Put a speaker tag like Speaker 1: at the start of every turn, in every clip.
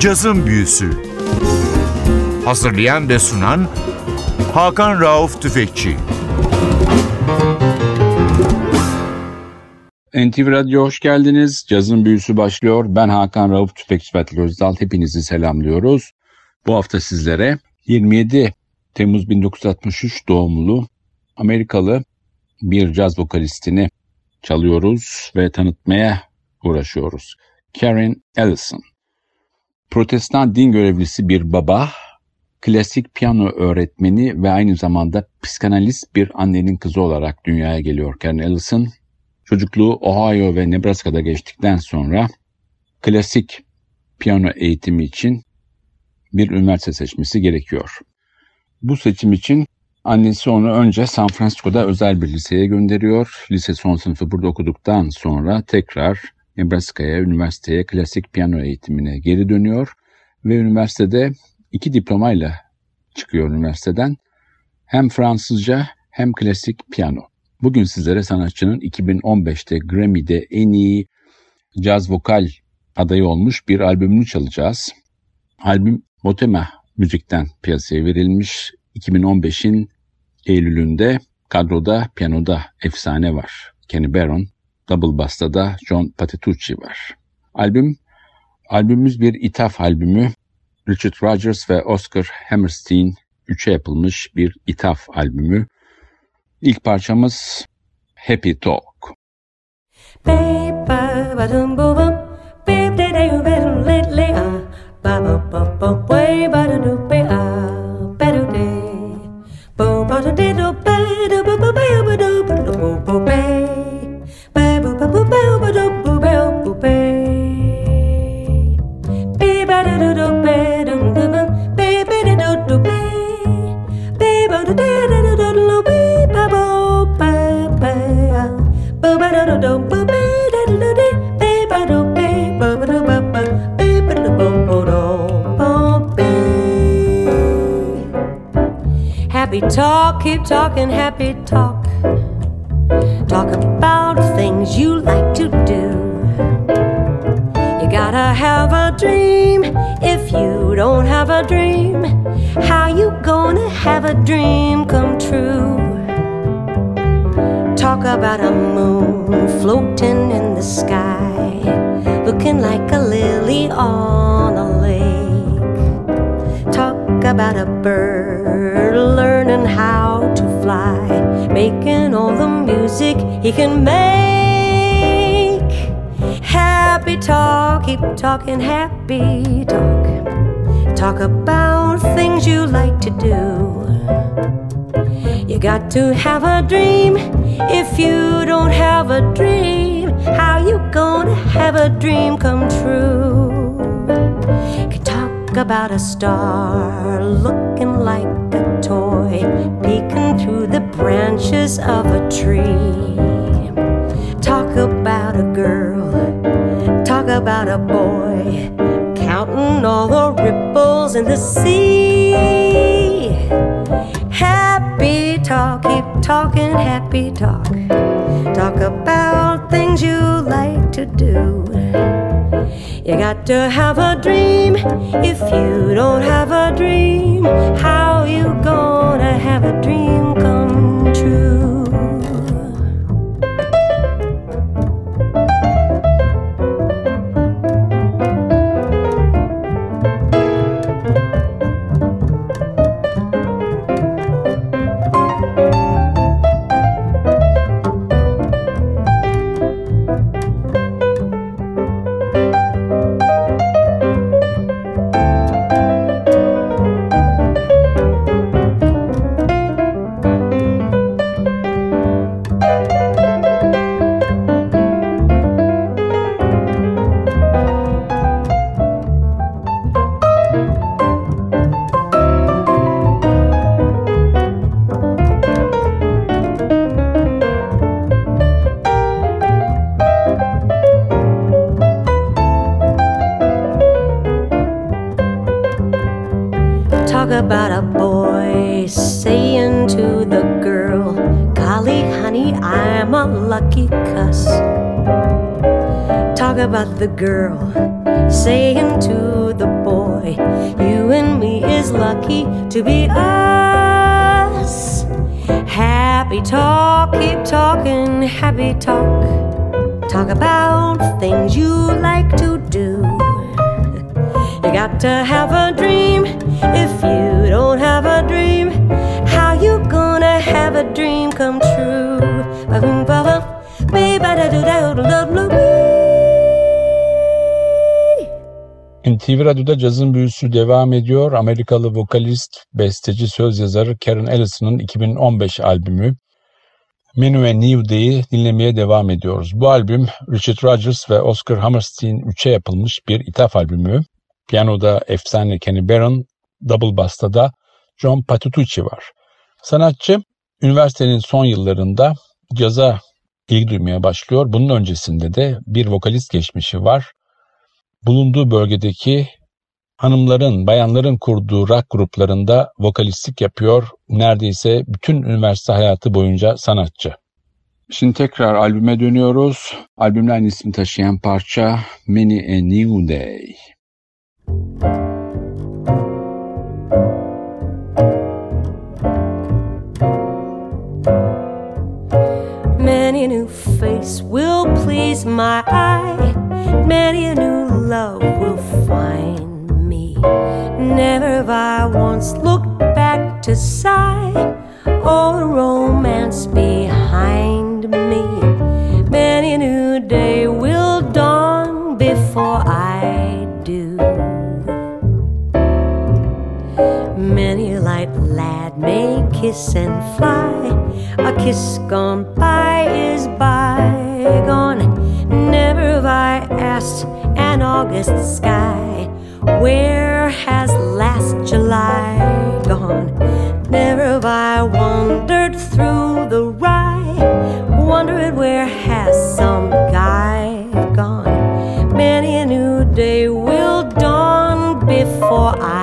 Speaker 1: Cazın Büyüsü Hazırlayan ve sunan Hakan Rauf Tüfekçi
Speaker 2: NTV Radyo hoş geldiniz. Cazın Büyüsü başlıyor. Ben Hakan Rauf Tüfekçi Fatih Özdal. Hepinizi selamlıyoruz. Bu hafta sizlere 27 Temmuz 1963 doğumlu Amerikalı bir caz vokalistini çalıyoruz ve tanıtmaya uğraşıyoruz. Karen Ellison. Protestan din görevlisi bir baba, klasik piyano öğretmeni ve aynı zamanda psikanalist bir annenin kızı olarak dünyaya geliyor Karen Ellison. Çocukluğu Ohio ve Nebraska'da geçtikten sonra klasik piyano eğitimi için bir üniversite seçmesi gerekiyor. Bu seçim için annesi onu önce San Francisco'da özel bir liseye gönderiyor. Lise son sınıfı burada okuduktan sonra tekrar Nebraska'ya, üniversiteye klasik piyano eğitimine geri dönüyor ve üniversitede iki diplomayla çıkıyor üniversiteden. Hem Fransızca hem klasik piyano. Bugün sizlere sanatçının 2015'te Grammy'de en iyi caz vokal adayı olmuş bir albümünü çalacağız. Albüm Motema müzikten piyasaya verilmiş. 2015'in Eylül'ünde kadroda piyanoda efsane var. Kenny Barron, double bass'ta da John Patitucci var. Albüm albümümüz bir ithaf albümü. Richard Rogers ve Oscar Hammerstein üçe yapılmış bir ithaf albümü. İlk parçamız Happy Talk.
Speaker 3: Happy keep talking happy talk. Talk about things you like to do. You gotta have a dream. If you don't have a dream, how you gonna have a dream come true? Talk about a moon floating in the sky, looking like a lily on a lake. Talk about a bird learning how to fly, making all the music he can make. Happy talk, keep talking happy talk. Talk about things you like to do. You got to have a dream. If you don't have a dream, how you gonna have a dream come true? Can talk about a star looking like a toy, peeking through the branches of a tree. Talk about a girl, talk about a boy, counting all the ripples in the sea. Happy talk, keep talking happy talk. Talk about things you like to do. You got to have a dream. If you don't have a dream, how you gonna dream come true? Girl saying to the boy. You and me is lucky to be us. Happy talk, keep talking, happy talk. Talk about things you like to do. You got to have a dream. If you don't have a dream, how you gonna have a dream come true?
Speaker 2: NTV Radyo'da cazın büyüsü devam ediyor. Amerikalı vokalist, besteci, söz yazarı Karen Ellison'ın 2015 albümü Menu and New Day'i dinlemeye devam ediyoruz. Bu albüm Richard Rodgers ve Oscar Hammerstein 3'e yapılmış bir ithaf albümü. Piyanoda efsane Kenny Barron, double bass'ta da John Patitucci var. Sanatçı üniversitenin son yıllarında caza ilgi duymaya başlıyor. Bunun öncesinde de bir vokalist geçmişi var. Bulunduğu bölgedeki hanımların, bayanların kurduğu rock gruplarında vokalistlik yapıyor. Neredeyse bütün üniversite hayatı boyunca sanatçı. Şimdi tekrar albüme dönüyoruz. Albümle aynı ismi taşıyan parça Many a New Day.
Speaker 3: Many a new face will please my eye. Many a new love will find me. Never have I once looked back to sigh or romance behind me. Many a new day will dawn before I do. Many a light lad may kiss and fly. A kiss gone by is bygone. Asked an August sky, where has last July gone? Never have I wandered through the rye, wondering where has some guy gone? Many a new day will dawn before I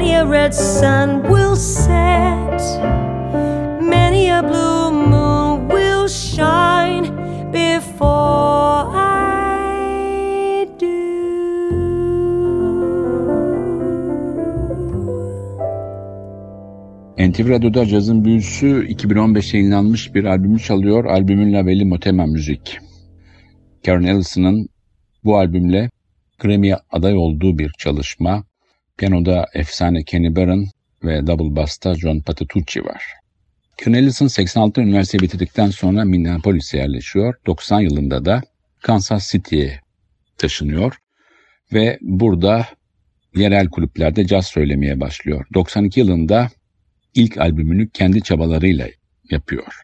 Speaker 3: many a red sun will set, many a blue moon will shine before I do.
Speaker 2: NTV cazın büyüsü 2015'te yayınlanmış bir albümü çalıyor. Albümün labeli Motema Müzik. Karen Ellison'ın bu albümle Grammy aday olduğu bir çalışma. Piyanoda efsane Kenny Barron ve double bass'ta John Patitucci var. Karen Ellison 86 üniversiteyi bitirdikten sonra Minneapolis'e yerleşiyor. 90 yılında da Kansas City'ye taşınıyor ve burada yerel kulüplerde caz söylemeye başlıyor. 92 yılında ilk albümünü kendi çabalarıyla yapıyor.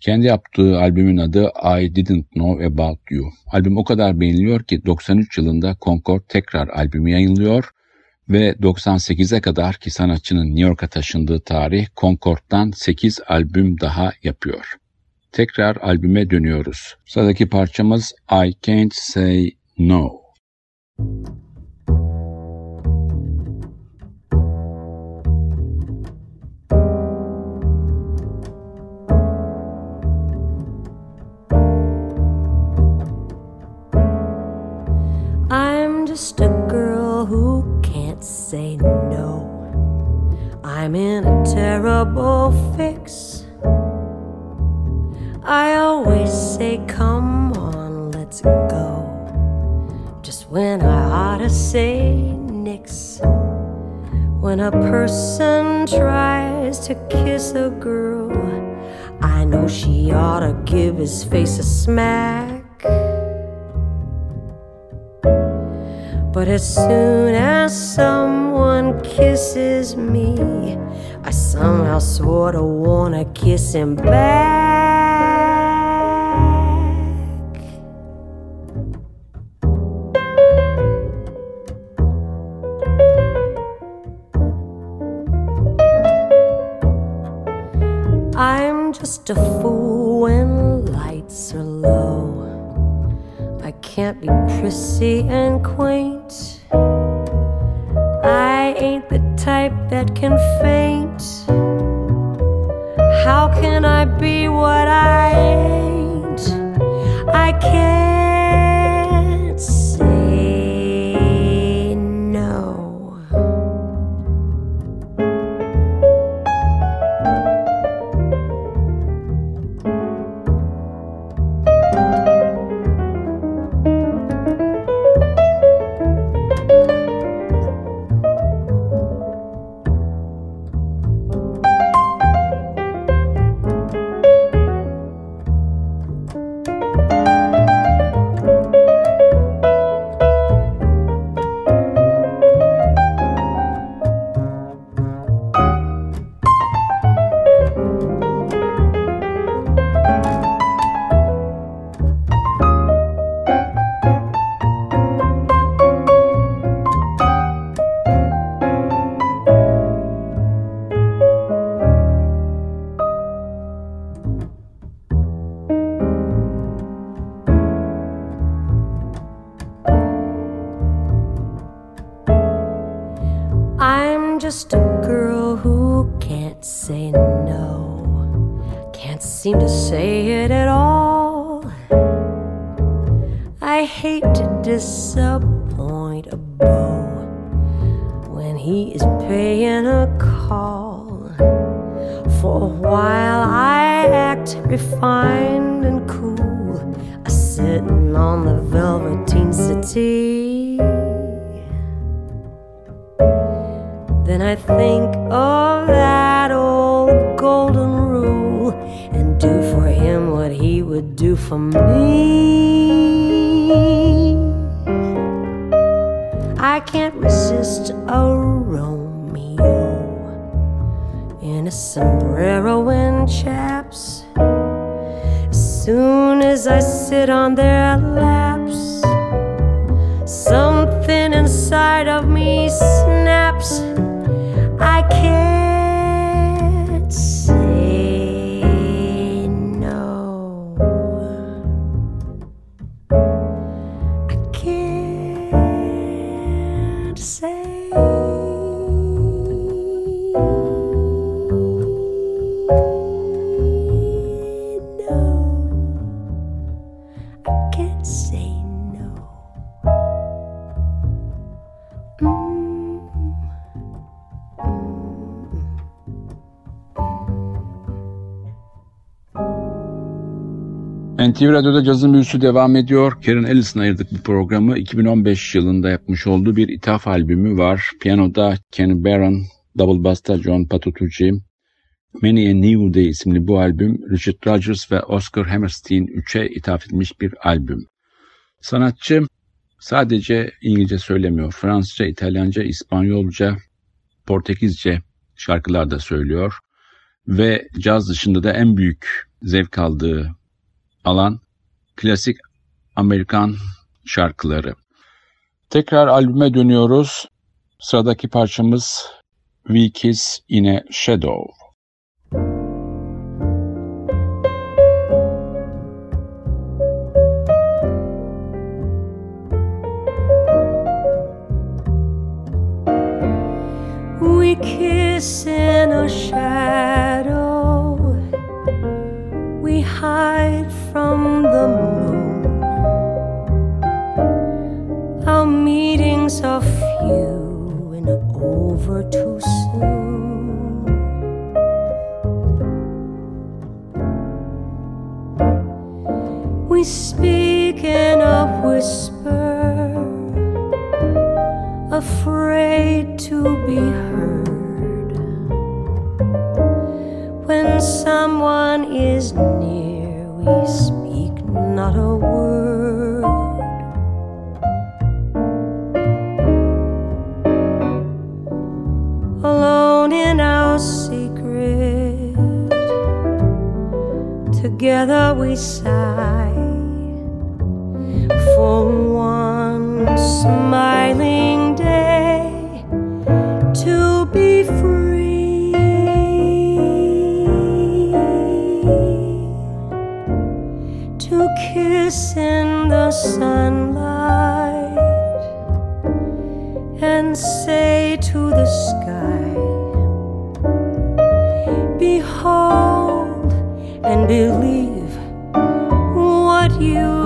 Speaker 2: Kendi yaptığı albümün adı I Didn't Know About You. Albüm o kadar beğeniliyor ki 93 yılında Concord tekrar albümü yayınlıyor ve 98'e kadar ki sanatçının New York'a taşındığı tarih Concord'dan 8 albüm daha yapıyor. Tekrar albüme dönüyoruz. Sıradaki parçamız I Can't Say No.
Speaker 3: just a I'm in a terrible fix. I always say, Come on, let's go. Just when I ought to say nix. When a person tries to kiss a girl, I know she ought to give his face a smack. But as soon as someone kisses me, I somehow sorta wanna kiss him back. I'm just a fool when lights are low. I can't be prissy and quaint. Type that can faint. How can I be what I'm just a girl who can't say no. Can't seem to say it at all. I hate to disappoint a beau when he is paying a call. For a while I act refined and cool, a sitting on the velveteen settee. Then I think of that old golden rule and do for him what he would do for me. I can't resist a Romeo in a sombrero and chaps. As soon as I sit on their laps, something inside of me snaps.
Speaker 2: NTV Radyo'da cazın büyüsü devam ediyor. Karen Ellis'in ayırdık bu programı. 2015 yılında yapmış olduğu bir ithaf albümü var. Piyanoda Ken Barron, Double Bass'ta John Patitucci. Many a New Day isimli bu albüm Richard Rodgers ve Oscar Hammerstein 3'e ithaf edilmiş bir albüm. Sanatçı sadece İngilizce söylemiyor. Fransızca, İtalyanca, İspanyolca, Portekizce şarkılar da söylüyor. Ve caz dışında da en büyük zevk aldığı alan klasik Amerikan şarkıları. Tekrar albüme dönüyoruz. Sıradaki parçamız We Kiss in a Shadow.
Speaker 3: We kiss afraid to be heard. When someone is near, we speak not a word. Alone in our secret, together we sigh kiss in the sunlight and say to the sky, Behold and believe what you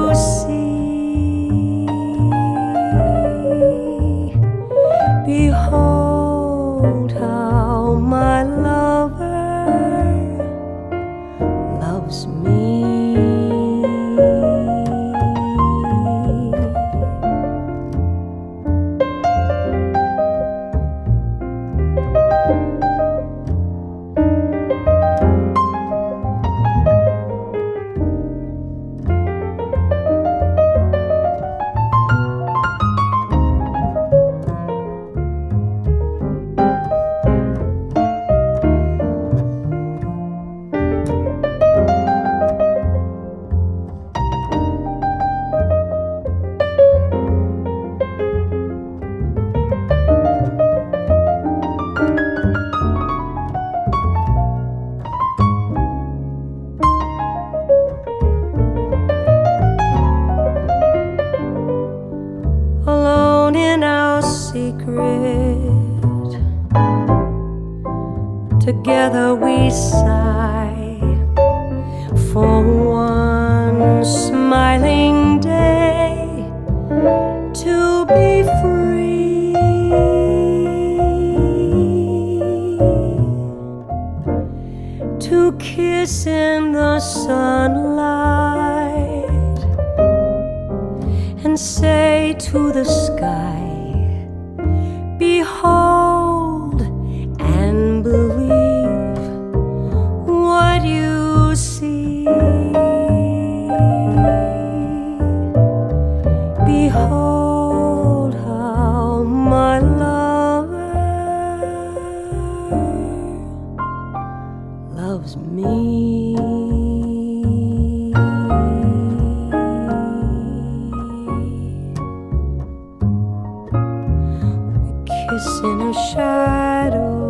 Speaker 3: in a shadow.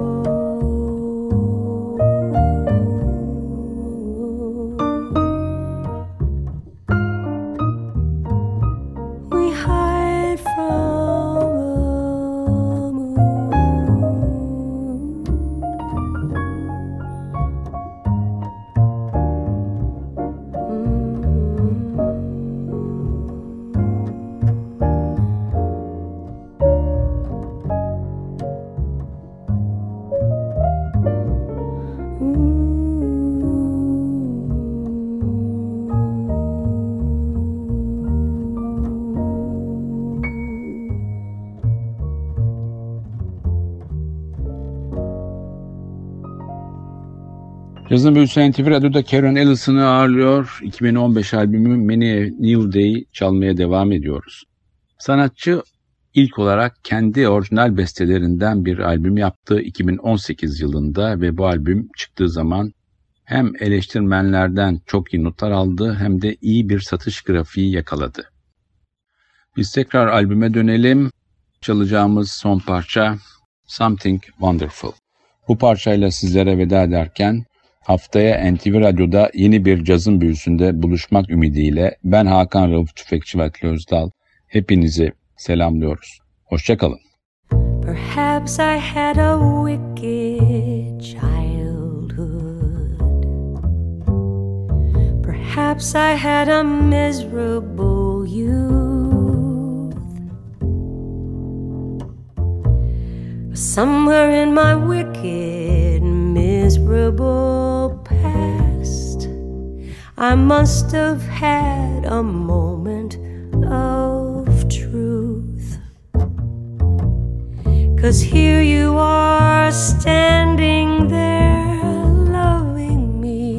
Speaker 2: Yazın Büyüsü NTV Radyo'da Karen Ellison'ı ağırlıyor. 2015 albümü Many New Day çalmaya devam ediyoruz. Sanatçı ilk olarak kendi orijinal bestelerinden bir albüm yaptı 2018 yılında ve bu albüm çıktığı zaman hem eleştirmenlerden çok iyi notlar aldı hem de iyi bir satış grafiği yakaladı. Biz tekrar albüme dönelim. Çalacağımız son parça Something Wonderful. Bu parçayla sizlere veda ederken haftaya NTV Radyo'da yeni bir cazın büyüsünde buluşmak ümidiyle ben Hakan Rauf Tüfekçi ve Özdal hepinizi selamlıyoruz. Hoşçakalın.
Speaker 3: Perhaps I had a wicked childhood. Perhaps I had a miserable youth. Somewhere in my wicked, miserable past, I must have had a moment of truth. Cause here you are standing there loving me.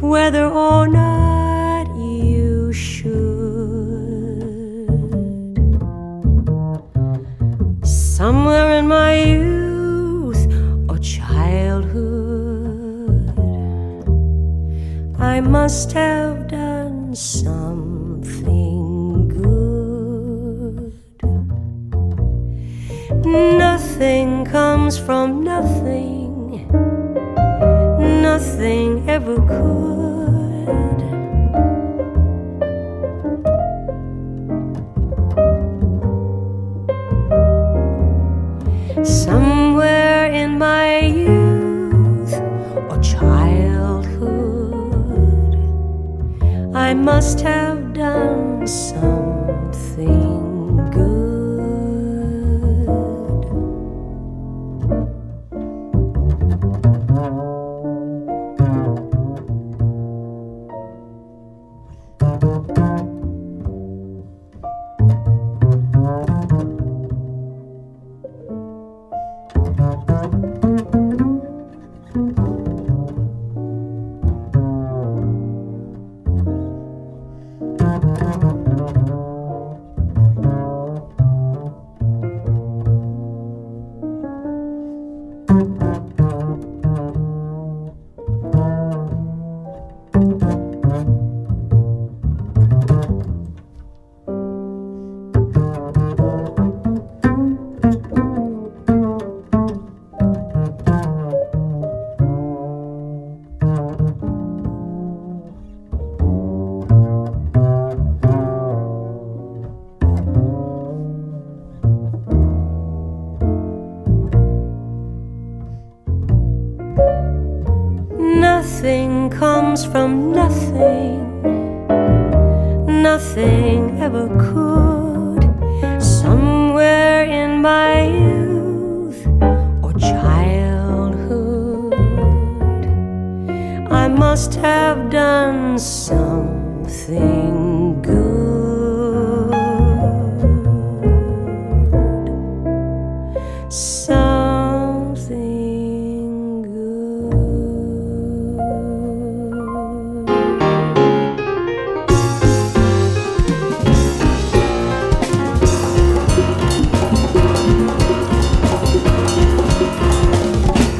Speaker 3: Whether or not must have